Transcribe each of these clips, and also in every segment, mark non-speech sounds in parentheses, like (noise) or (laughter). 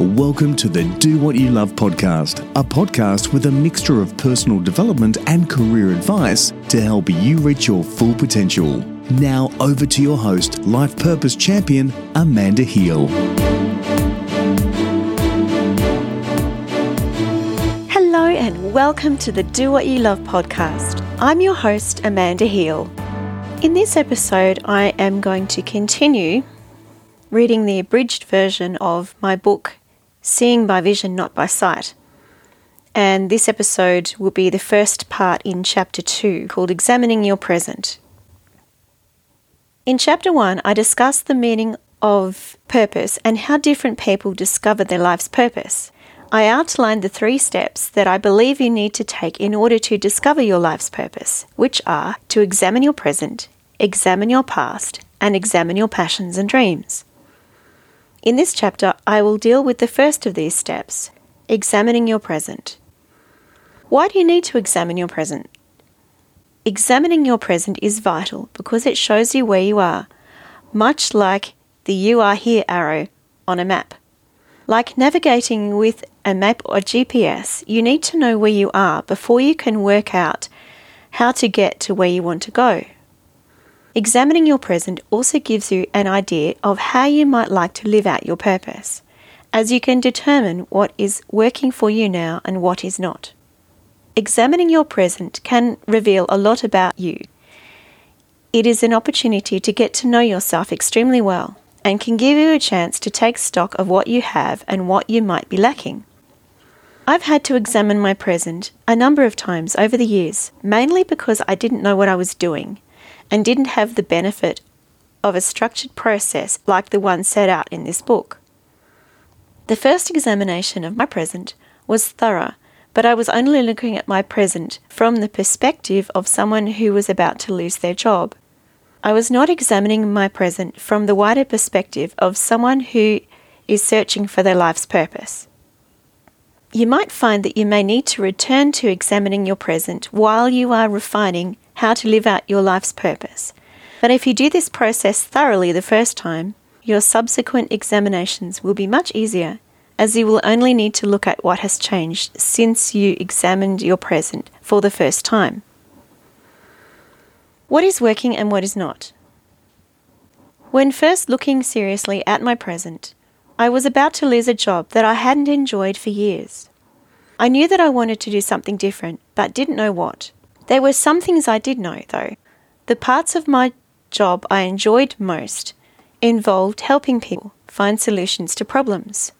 Welcome to the Do What You Love podcast, a podcast with a mixture of personal development and career advice to help you reach your full potential. Now, over to your host, Life Purpose Champion, Amanda Heal. Hello, and welcome to the Do What You Love podcast. I'm your host, Amanda Heal. In this episode, I am going to continue reading the abridged version of my book, Seeing by Vision, Not by Sight. And this episode will be the first part in Chapter 2 called Examining Your Present. In Chapter 1, I discussed the meaning of purpose and how different people discover their life's purpose. I outlined the three steps that I believe you need to take in order to discover your life's purpose, which are to examine your present, examine your past, and examine your passions and dreams. In this chapter, I will deal with the first of these steps examining your present. Why do you need to examine your present? Examining your present is vital because it shows you where you are, much like the You Are Here arrow on a map. Like navigating with a map or GPS, you need to know where you are before you can work out how to get to where you want to go. Examining your present also gives you an idea of how you might like to live out your purpose, as you can determine what is working for you now and what is not. Examining your present can reveal a lot about you. It is an opportunity to get to know yourself extremely well and can give you a chance to take stock of what you have and what you might be lacking. I've had to examine my present a number of times over the years, mainly because I didn't know what I was doing and didn't have the benefit of a structured process like the one set out in this book. The first examination of my present was thorough, but I was only looking at my present from the perspective of someone who was about to lose their job. I was not examining my present from the wider perspective of someone who is searching for their life's purpose. You might find that you may need to return to examining your present while you are refining how to live out your life's purpose. But if you do this process thoroughly the first time, your subsequent examinations will be much easier, as you will only need to look at what has changed since you examined your present for the first time. What is working and what is not? When first looking seriously at my present, I was about to lose a job that I hadn't enjoyed for years. I knew that I wanted to do something different, but didn't know what. There were some things I did know, though. The parts of my job I enjoyed most involved helping people find solutions to problems.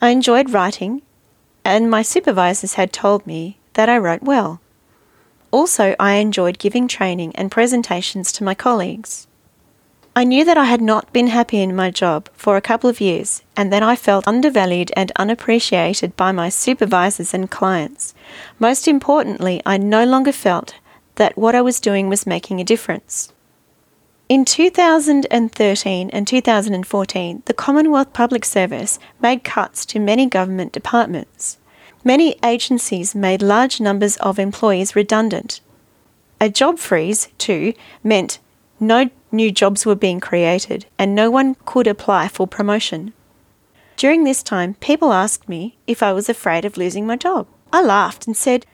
I enjoyed writing, and my supervisors had told me that I wrote well. Also, I enjoyed giving training and presentations to my colleagues. I knew that I had not been happy in my job for a couple of years, and that I felt undervalued and unappreciated by my supervisors and clients. Most importantly, I no longer felt that what I was doing was making a difference. In 2013 and 2014, the Commonwealth Public Service made cuts to many government departments. Many agencies made large numbers of employees redundant. A job freeze, too, meant no new jobs were being created and no one could apply for promotion. During this time, people asked me if I was afraid of losing my job. I laughed and said,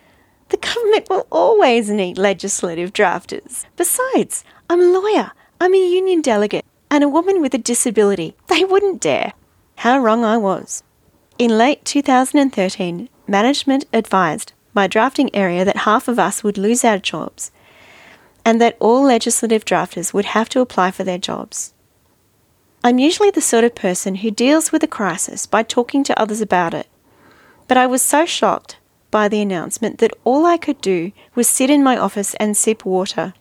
The government will always need legislative drafters. Besides, I'm a lawyer, I'm a union delegate, and a woman with a disability. They wouldn't dare. How wrong I was. In late 2013, management advised my drafting area that half of us would lose our jobs and that all legislative drafters would have to apply for their jobs. I'm usually the sort of person who deals with a crisis by talking to others about it, but I was so shocked by the announcement that all I could do was sit in my office and sip water.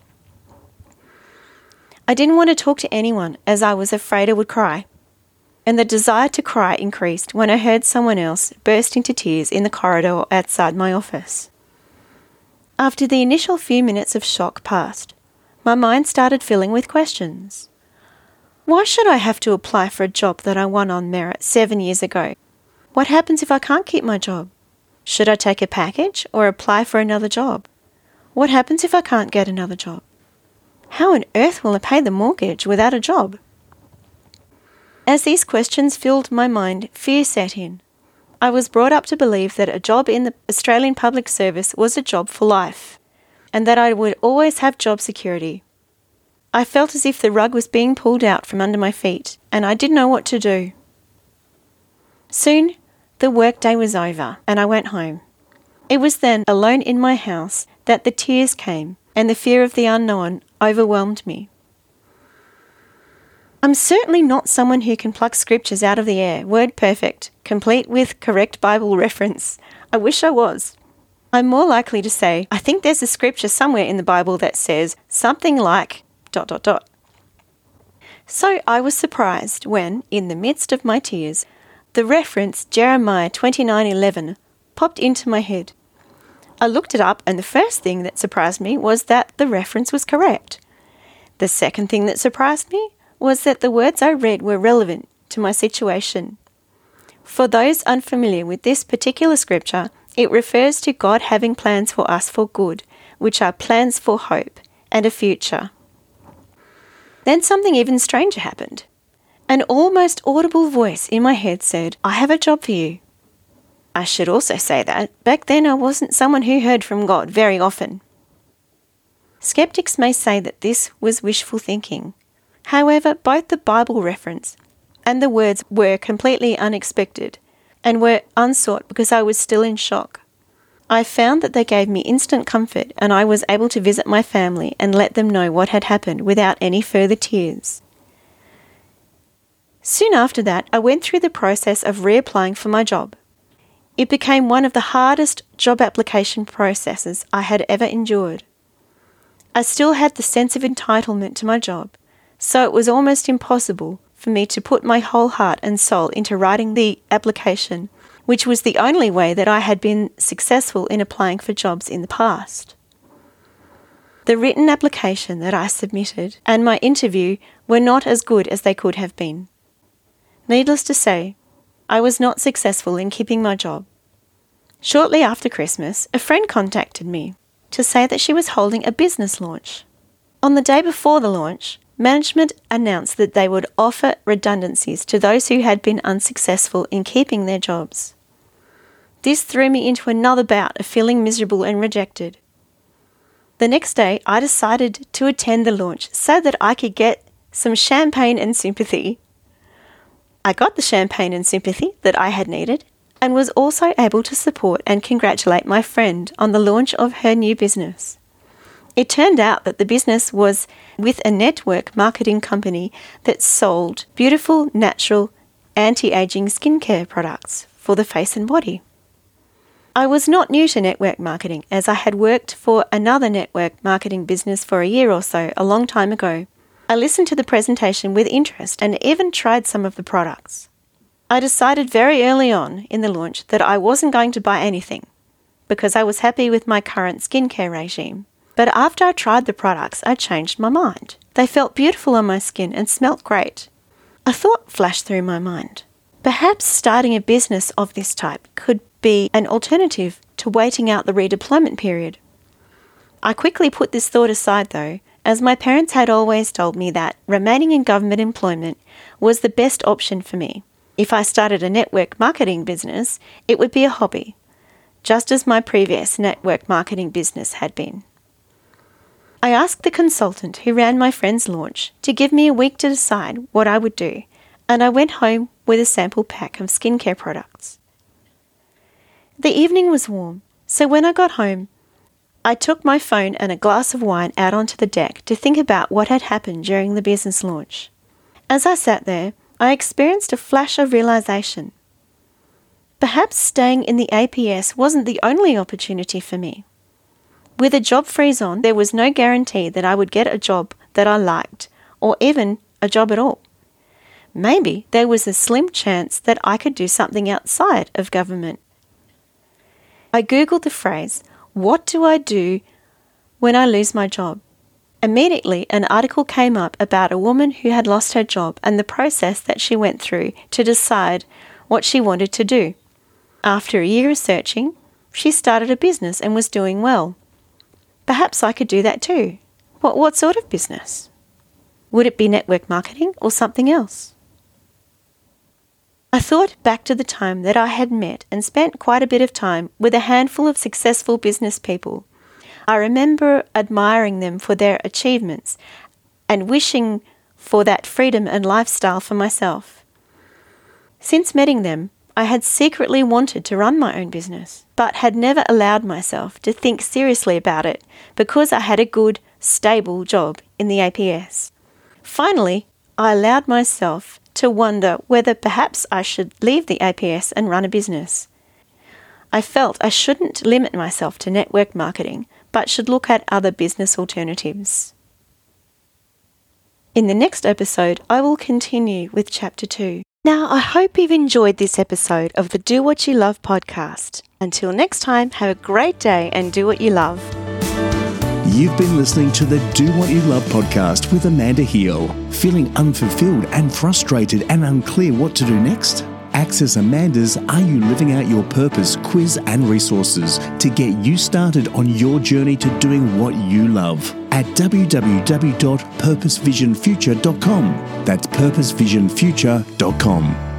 I didn't want to talk to anyone as I was afraid I would cry, and the desire to cry increased when I heard someone else burst into tears in the corridor outside my office. After the initial few minutes of shock passed, my mind started filling with questions. Why should I have to apply for a job that I won on merit seven years ago? What happens if I can't keep my job? Should I take a package or apply for another job? What happens if I can't get another job? How on earth will I pay the mortgage without a job? As these questions filled my mind, fear set in. I was brought up to believe that a job in the Australian public service was a job for life, and that I would always have job security. I felt as if the rug was being pulled out from under my feet, and I didn't know what to do. Soon, the workday was over, and I went home. It was then, alone in my house, that the tears came, and the fear of the unknown overwhelmed me. I'm certainly not someone who can pluck scriptures out of the air, word perfect, complete with correct Bible (laughs) reference. I wish I was. I'm more likely to say, I think there's a scripture somewhere in the Bible that says something like, dot dot dot. So I was surprised when, in the midst of my tears, the reference Jeremiah 29:11 popped into my head. I looked it up and the first thing that surprised me was that the reference was correct. The second thing that surprised me was that the words I read were relevant to my situation. For those unfamiliar with this particular scripture, it refers to God having plans for us for good, which are plans for hope and a future. Then something even stranger happened. An almost audible voice in my head said, I have a job for you. I should also say that back then I wasn't someone who heard from God very often. Skeptics may say that this was wishful thinking. However, both the Bible reference and the words were completely unexpected and were unsought because I was still in shock. I found that they gave me instant comfort, and I was able to visit my family and let them know what had happened without any further tears. Soon after that, I went through the process of reapplying for my job. It became one of the hardest job application processes I had ever endured. I still had the sense of entitlement to my job, so it was almost impossible for me to put my whole heart and soul into writing the application which was the only way that I had been successful in applying for jobs in the past. The written application that I submitted and my interview were not as good as they could have been. Needless to say, I was not successful in keeping my job. Shortly after Christmas, a friend contacted me to say that she was holding a business launch. On the day before the launch, management announced that they would offer redundancies to those who had been unsuccessful in keeping their jobs. This threw me into another bout of feeling miserable and rejected. The next day, I decided to attend the launch so that I could get some champagne and sympathy. I got the champagne and sympathy that I had needed and was also able to support and congratulate my friend on the launch of her new business. It turned out that the business was with a network marketing company that sold beautiful, natural, anti aging skincare products for the face and body. I was not new to network marketing as I had worked for another network marketing business for a year or so a long time ago. I listened to the presentation with interest and even tried some of the products. I decided very early on in the launch that I wasn't going to buy anything because I was happy with my current skincare regime. But after I tried the products, I changed my mind. They felt beautiful on my skin and smelt great. A thought flashed through my mind. Perhaps starting a business of this type could be an alternative to waiting out the redeployment period. I quickly put this thought aside though, as my parents had always told me that remaining in government employment was the best option for me. If I started a network marketing business, it would be a hobby, just as my previous network marketing business had been. I asked the consultant who ran my friend's launch to give me a week to decide what I would do, and I went home with a sample pack of skincare products. The evening was warm, so when I got home, I took my phone and a glass of wine out onto the deck to think about what had happened during the business launch. As I sat there, I experienced a flash of realization. Perhaps staying in the APS wasn't the only opportunity for me. With a job freeze on, there was no guarantee that I would get a job that I liked, or even a job at all. Maybe there was a slim chance that I could do something outside of government. I googled the phrase, What do I do when I lose my job? Immediately, an article came up about a woman who had lost her job and the process that she went through to decide what she wanted to do. After a year of searching, she started a business and was doing well. Perhaps I could do that too. What, what sort of business? Would it be network marketing or something else? I thought back to the time that I had met and spent quite a bit of time with a handful of successful business people. I remember admiring them for their achievements and wishing for that freedom and lifestyle for myself. Since meeting them, I had secretly wanted to run my own business, but had never allowed myself to think seriously about it because I had a good, stable job in the APS. Finally, I allowed myself to wonder whether perhaps I should leave the APS and run a business. I felt I shouldn't limit myself to network marketing, but should look at other business alternatives. In the next episode, I will continue with Chapter 2. Now, I hope you've enjoyed this episode of the Do What You Love podcast. Until next time, have a great day and do what you love. You've been listening to the Do What You Love podcast with Amanda Heal. Feeling unfulfilled and frustrated and unclear what to do next? Access Amanda's Are You Living Out Your Purpose quiz and resources to get you started on your journey to doing what you love at www.purposevisionfuture.com. That's purposevisionfuture.com.